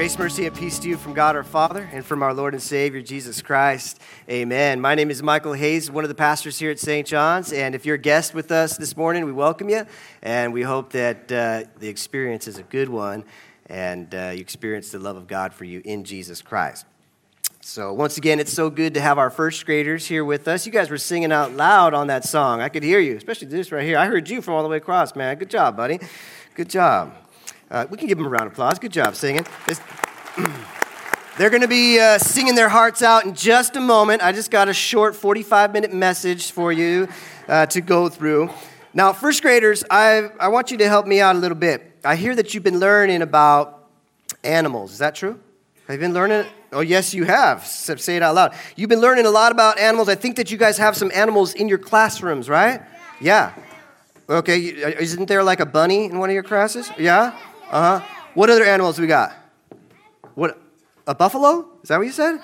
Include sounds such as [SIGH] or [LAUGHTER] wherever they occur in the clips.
Grace, mercy, and peace to you from God our Father and from our Lord and Savior Jesus Christ. Amen. My name is Michael Hayes, one of the pastors here at St. John's. And if you're a guest with us this morning, we welcome you. And we hope that uh, the experience is a good one and uh, you experience the love of God for you in Jesus Christ. So, once again, it's so good to have our first graders here with us. You guys were singing out loud on that song. I could hear you, especially this right here. I heard you from all the way across, man. Good job, buddy. Good job. Uh, we can give them a round of applause. Good job singing. [CLEARS THROAT] They're going to be uh, singing their hearts out in just a moment. I just got a short 45 minute message for you uh, to go through. Now, first graders, I, I want you to help me out a little bit. I hear that you've been learning about animals. Is that true? Have you been learning? Oh, yes, you have. Say it out loud. You've been learning a lot about animals. I think that you guys have some animals in your classrooms, right? Yeah. Okay, isn't there like a bunny in one of your classes? Yeah? Uh huh. What other animals we got? What? A buffalo? Is that what you said?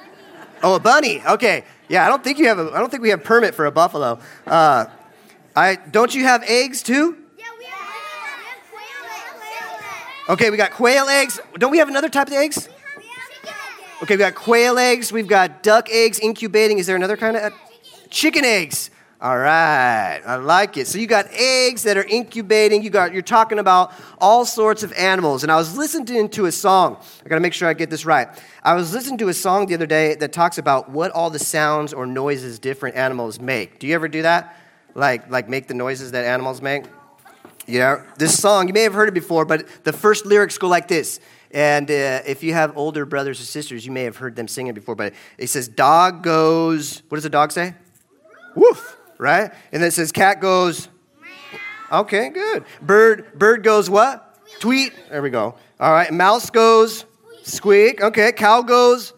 Oh, a bunny. Okay. Yeah, I don't think you have. A, I don't think we have permit for a buffalo. Uh, I don't you have eggs too? Yeah, we have, quail eggs. Okay, we got quail eggs. Don't we have another type of eggs? Okay, we got quail eggs. We've got duck eggs incubating. Is there another kind of chicken eggs? All right, I like it. So you got eggs that are incubating. You got you're talking about all sorts of animals. And I was listening to a song. I got to make sure I get this right. I was listening to a song the other day that talks about what all the sounds or noises different animals make. Do you ever do that? Like like make the noises that animals make? Yeah. This song, you may have heard it before, but the first lyrics go like this. And uh, if you have older brothers or sisters, you may have heard them sing it before, but it says, Dog goes, what does the dog say? Woof right? And then it says cat goes. Okay, good. Bird bird goes what? Tweet. There we go. All right. Mouse goes squeak. Okay. Cow goes.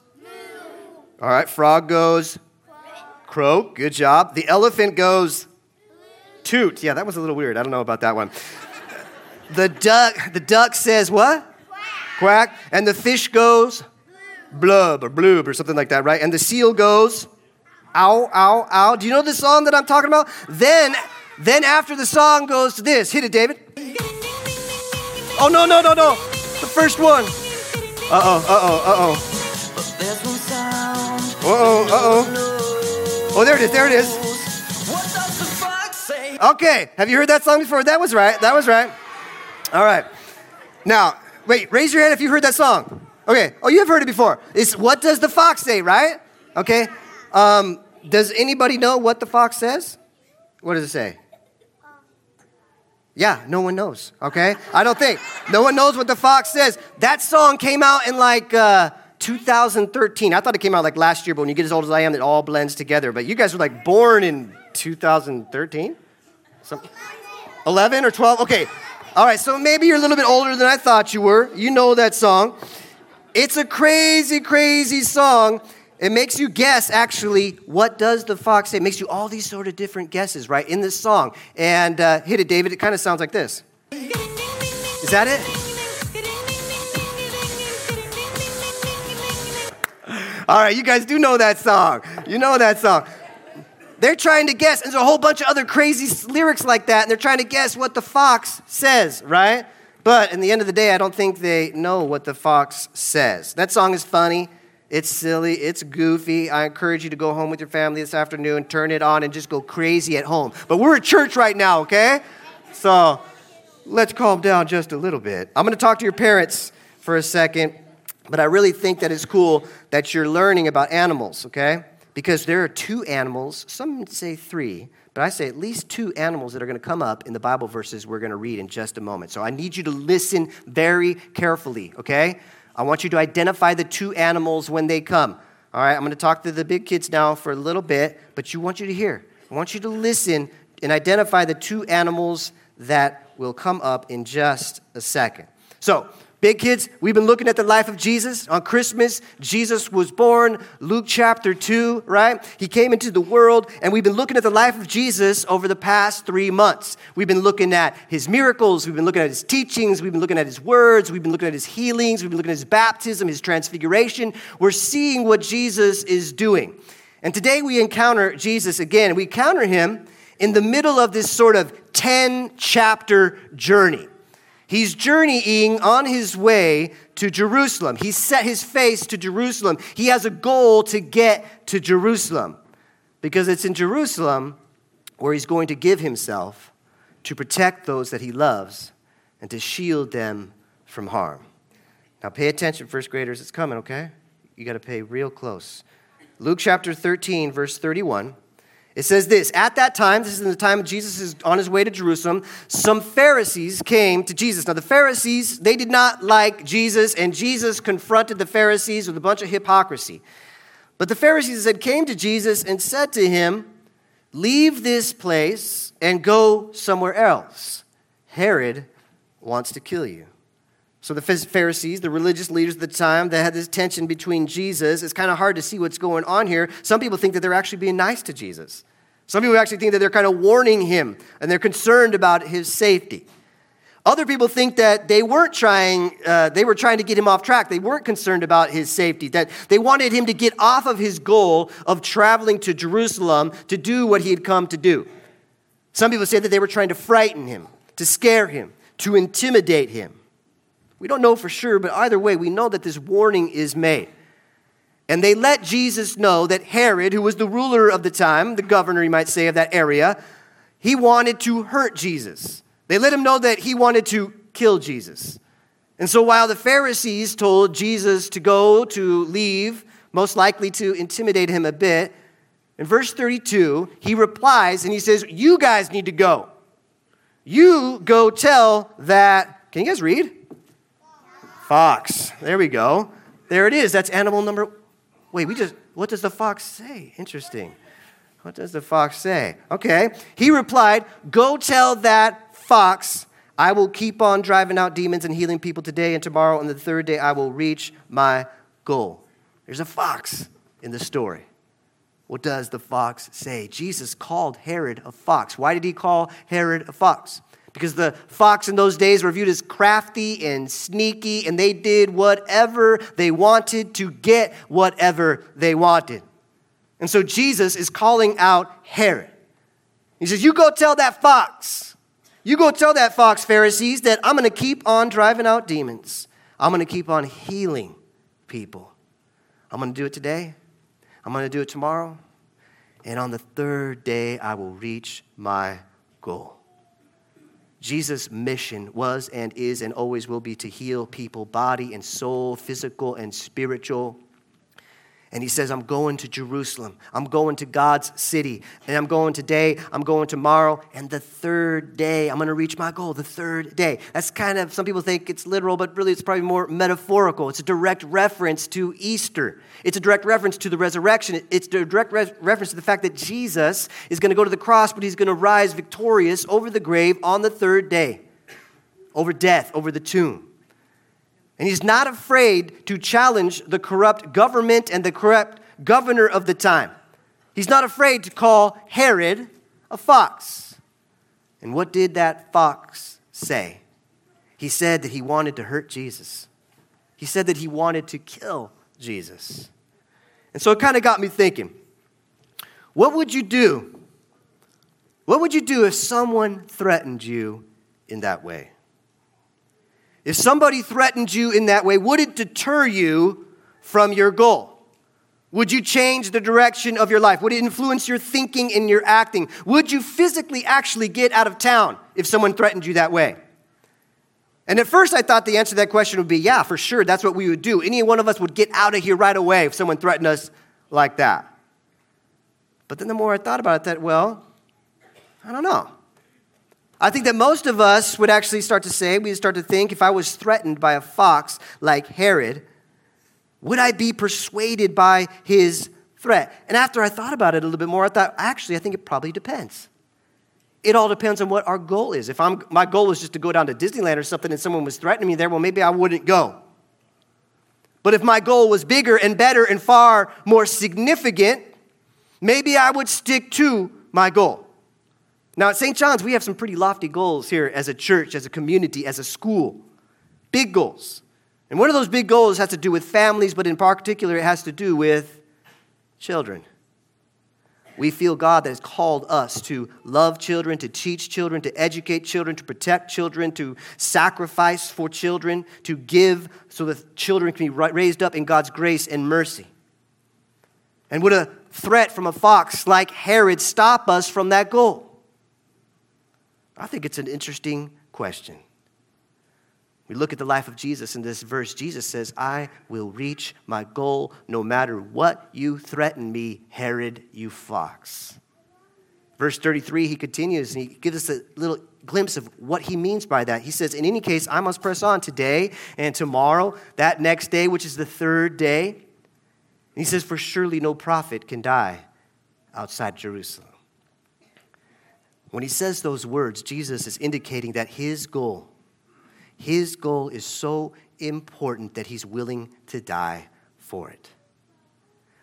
All right. Frog goes croak. Good job. The elephant goes toot. Yeah, that was a little weird. I don't know about that one. The duck the duck says what? Quack. And the fish goes blub or bloob or something like that, right? And the seal goes ow, ow, ow. Do you know the song that I'm talking about? Then, then after the song goes to this. Hit it, David. Oh, no, no, no, no. The first one. Uh oh, uh oh, uh oh. Uh oh, uh oh. Oh, there it is, there it is. Okay, have you heard that song before? That was right, that was right. All right. Now, wait, raise your hand if you've heard that song. Okay, oh, you have heard it before. It's What Does the Fox Say, right? Okay, um, does anybody know what the fox says? What does it say? Yeah, no one knows, okay? I don't think. No one knows what the fox says. That song came out in like uh, 2013. I thought it came out like last year, but when you get as old as I am, it all blends together. But you guys were like born in 2013? Some, 11 or 12? Okay. All right, so maybe you're a little bit older than I thought you were. You know that song. It's a crazy, crazy song. It makes you guess, actually, what does the fox say? It makes you all these sort of different guesses, right, in this song. And uh, hit it, David. It kind of sounds like this. Is that it? [LAUGHS] All right, you guys do know that song. You know that song. They're trying to guess. And there's a whole bunch of other crazy lyrics like that, and they're trying to guess what the fox says, right? But in the end of the day, I don't think they know what the fox says. That song is funny. It's silly, it's goofy. I encourage you to go home with your family this afternoon, turn it on, and just go crazy at home. But we're at church right now, okay? So let's calm down just a little bit. I'm gonna talk to your parents for a second, but I really think that it's cool that you're learning about animals, okay? Because there are two animals, some say three, but I say at least two animals that are going to come up in the Bible verses we're going to read in just a moment. So I need you to listen very carefully, okay? I want you to identify the two animals when they come. All right, I'm going to talk to the big kids now for a little bit, but you want you to hear. I want you to listen and identify the two animals that will come up in just a second. So, Big kids, we've been looking at the life of Jesus. On Christmas, Jesus was born, Luke chapter 2, right? He came into the world, and we've been looking at the life of Jesus over the past three months. We've been looking at his miracles, we've been looking at his teachings, we've been looking at his words, we've been looking at his healings, we've been looking at his baptism, his transfiguration. We're seeing what Jesus is doing. And today we encounter Jesus again. We encounter him in the middle of this sort of 10 chapter journey. He's journeying on his way to Jerusalem. He set his face to Jerusalem. He has a goal to get to Jerusalem because it's in Jerusalem where he's going to give himself to protect those that he loves and to shield them from harm. Now, pay attention, first graders, it's coming, okay? You got to pay real close. Luke chapter 13, verse 31. It says this At that time, this is in the time Jesus is on his way to Jerusalem, some Pharisees came to Jesus. Now, the Pharisees, they did not like Jesus, and Jesus confronted the Pharisees with a bunch of hypocrisy. But the Pharisees said, came to Jesus and said to him, Leave this place and go somewhere else. Herod wants to kill you. So the Pharisees, the religious leaders of the time, that had this tension between Jesus. It's kind of hard to see what's going on here. Some people think that they're actually being nice to Jesus. Some people actually think that they're kind of warning him and they're concerned about his safety. Other people think that they weren't trying, uh, they were trying to get him off track. They weren't concerned about his safety, that they wanted him to get off of his goal of traveling to Jerusalem to do what he had come to do. Some people say that they were trying to frighten him, to scare him, to intimidate him. We don't know for sure, but either way, we know that this warning is made. And they let Jesus know that Herod, who was the ruler of the time, the governor, you might say, of that area, he wanted to hurt Jesus. They let him know that he wanted to kill Jesus. And so while the Pharisees told Jesus to go, to leave, most likely to intimidate him a bit, in verse 32, he replies and he says, You guys need to go. You go tell that. Can you guys read? Fox. There we go. There it is. That's animal number. Wait, we just. What does the fox say? Interesting. What does the fox say? Okay. He replied, Go tell that fox, I will keep on driving out demons and healing people today and tomorrow, and the third day I will reach my goal. There's a fox in the story. What does the fox say? Jesus called Herod a fox. Why did he call Herod a fox? Because the fox in those days were viewed as crafty and sneaky, and they did whatever they wanted to get whatever they wanted. And so Jesus is calling out Herod. He says, You go tell that fox, you go tell that fox, Pharisees, that I'm going to keep on driving out demons. I'm going to keep on healing people. I'm going to do it today. I'm going to do it tomorrow. And on the third day, I will reach my goal. Jesus' mission was and is and always will be to heal people, body and soul, physical and spiritual. And he says, I'm going to Jerusalem. I'm going to God's city. And I'm going today. I'm going tomorrow. And the third day, I'm going to reach my goal. The third day. That's kind of, some people think it's literal, but really it's probably more metaphorical. It's a direct reference to Easter. It's a direct reference to the resurrection. It's a direct re- reference to the fact that Jesus is going to go to the cross, but he's going to rise victorious over the grave on the third day, over death, over the tomb. And he's not afraid to challenge the corrupt government and the corrupt governor of the time. He's not afraid to call Herod a fox. And what did that fox say? He said that he wanted to hurt Jesus. He said that he wanted to kill Jesus. And so it kind of got me thinking what would you do? What would you do if someone threatened you in that way? If somebody threatened you in that way, would it deter you from your goal? Would you change the direction of your life? Would it influence your thinking and your acting? Would you physically actually get out of town if someone threatened you that way? And at first, I thought the answer to that question would be yeah, for sure, that's what we would do. Any one of us would get out of here right away if someone threatened us like that. But then the more I thought about it, that, well, I don't know. I think that most of us would actually start to say, we start to think, if I was threatened by a fox like Herod, would I be persuaded by his threat? And after I thought about it a little bit more, I thought, actually, I think it probably depends. It all depends on what our goal is. If I'm, my goal was just to go down to Disneyland or something and someone was threatening me there, well, maybe I wouldn't go. But if my goal was bigger and better and far more significant, maybe I would stick to my goal. Now, at St. John's, we have some pretty lofty goals here as a church, as a community, as a school. Big goals. And one of those big goals has to do with families, but in particular, it has to do with children. We feel God that has called us to love children, to teach children, to educate children, to protect children, to sacrifice for children, to give so that children can be raised up in God's grace and mercy. And would a threat from a fox like Herod stop us from that goal? I think it's an interesting question. We look at the life of Jesus in this verse. Jesus says, I will reach my goal no matter what you threaten me, Herod, you fox. Verse 33, he continues and he gives us a little glimpse of what he means by that. He says, In any case, I must press on today and tomorrow, that next day, which is the third day. And he says, For surely no prophet can die outside Jerusalem. When he says those words, Jesus is indicating that his goal his goal is so important that he's willing to die for it.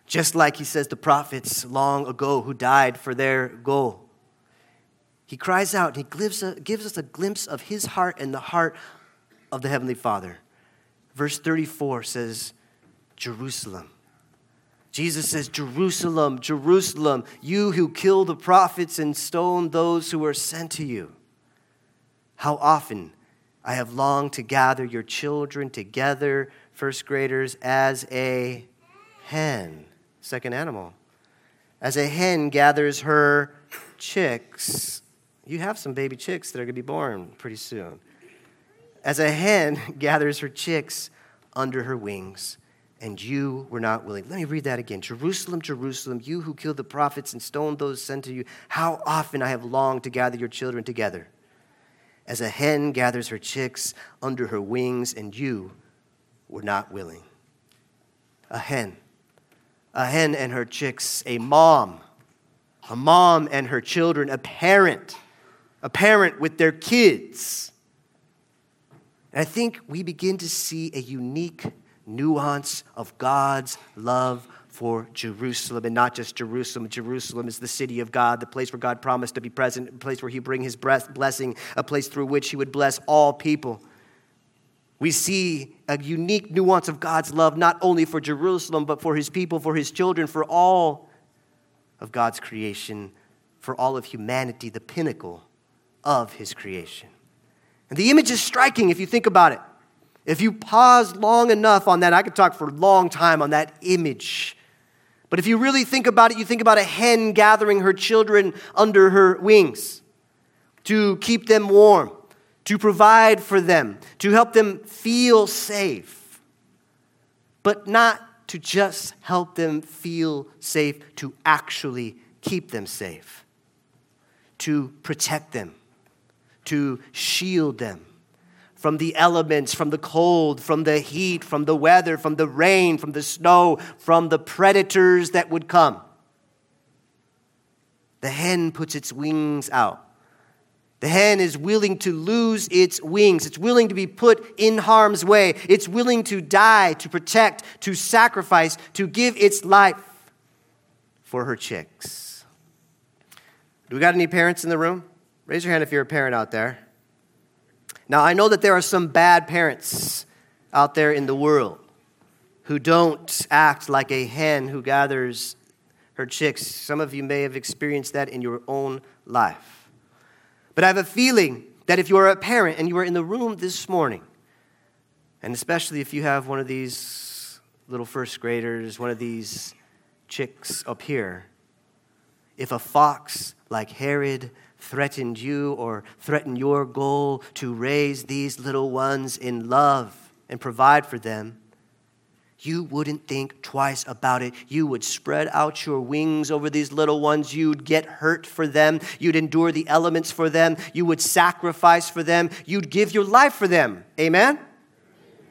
Just like he says the prophets long ago who died for their goal. He cries out and he gives, a, gives us a glimpse of his heart and the heart of the Heavenly Father. Verse 34 says, Jerusalem. Jesus says, Jerusalem, Jerusalem, you who kill the prophets and stone those who are sent to you. How often I have longed to gather your children together, first graders, as a hen, second animal. As a hen gathers her chicks. You have some baby chicks that are going to be born pretty soon. As a hen [LAUGHS] gathers her chicks under her wings, and you were not willing. Let me read that again. Jerusalem, Jerusalem, you who killed the prophets and stoned those sent to you, how often I have longed to gather your children together as a hen gathers her chicks under her wings, and you were not willing. A hen. A hen and her chicks, a mom. A mom and her children, a parent. A parent with their kids. And I think we begin to see a unique nuance of God's love for Jerusalem, and not just Jerusalem. Jerusalem is the city of God, the place where God promised to be present, a place where He bring His blessing, a place through which He would bless all people. We see a unique nuance of God's love, not only for Jerusalem, but for His people, for His children, for all of God's creation, for all of humanity, the pinnacle of His creation. And the image is striking if you think about it. If you pause long enough on that, I could talk for a long time on that image but if you really think about it, you think about a hen gathering her children under her wings to keep them warm, to provide for them, to help them feel safe. But not to just help them feel safe, to actually keep them safe, to protect them, to shield them from the elements, from the cold, from the heat, from the weather, from the rain, from the snow, from the predators that would come. The hen puts its wings out. The hen is willing to lose its wings. It's willing to be put in harm's way. It's willing to die, to protect, to sacrifice, to give its life for her chicks. Do we got any parents in the room? Raise your hand if you're a parent out there. Now, I know that there are some bad parents out there in the world who don't act like a hen who gathers her chicks. Some of you may have experienced that in your own life. But I have a feeling that if you are a parent and you are in the room this morning, and especially if you have one of these little first graders, one of these chicks up here, if a fox like Herod threatened you or threatened your goal to raise these little ones in love and provide for them, you wouldn't think twice about it. You would spread out your wings over these little ones. You'd get hurt for them. You'd endure the elements for them. You would sacrifice for them. You'd give your life for them. Amen?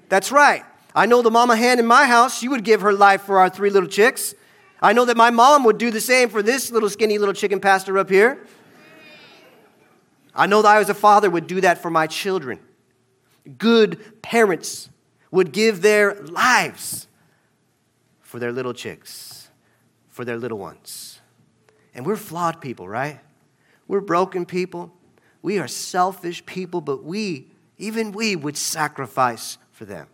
That's right. I know the mama hen in my house, she would give her life for our three little chicks. I know that my mom would do the same for this little skinny little chicken pastor up here. I know that I, as a father, would do that for my children. Good parents would give their lives for their little chicks, for their little ones. And we're flawed people, right? We're broken people. We are selfish people, but we, even we, would sacrifice for them.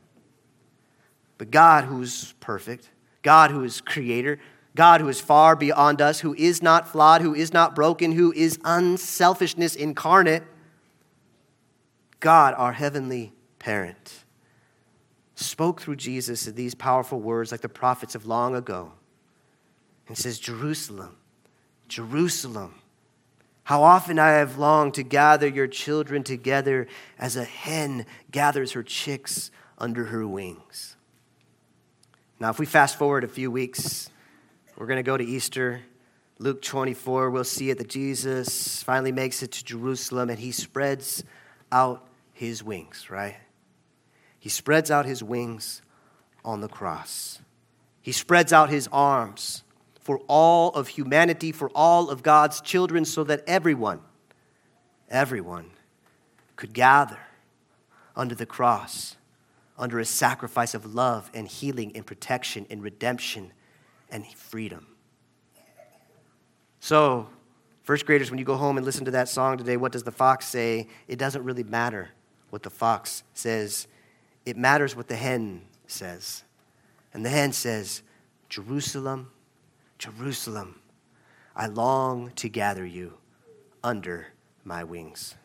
But God, who's perfect, God, who is creator, God who is far beyond us, who is not flawed, who is not broken, who is unselfishness incarnate. God, our heavenly parent, spoke through Jesus these powerful words like the prophets of long ago and says, Jerusalem, Jerusalem, how often I have longed to gather your children together as a hen gathers her chicks under her wings. Now, if we fast forward a few weeks, we're going to go to Easter. Luke 24, we'll see it that Jesus finally makes it to Jerusalem and he spreads out his wings, right? He spreads out his wings on the cross. He spreads out his arms for all of humanity, for all of God's children, so that everyone, everyone could gather under the cross, under a sacrifice of love and healing and protection and redemption and freedom. So, first graders, when you go home and listen to that song today, what does the fox say? It doesn't really matter what the fox says, it matters what the hen says. And the hen says, Jerusalem, Jerusalem, I long to gather you under my wings.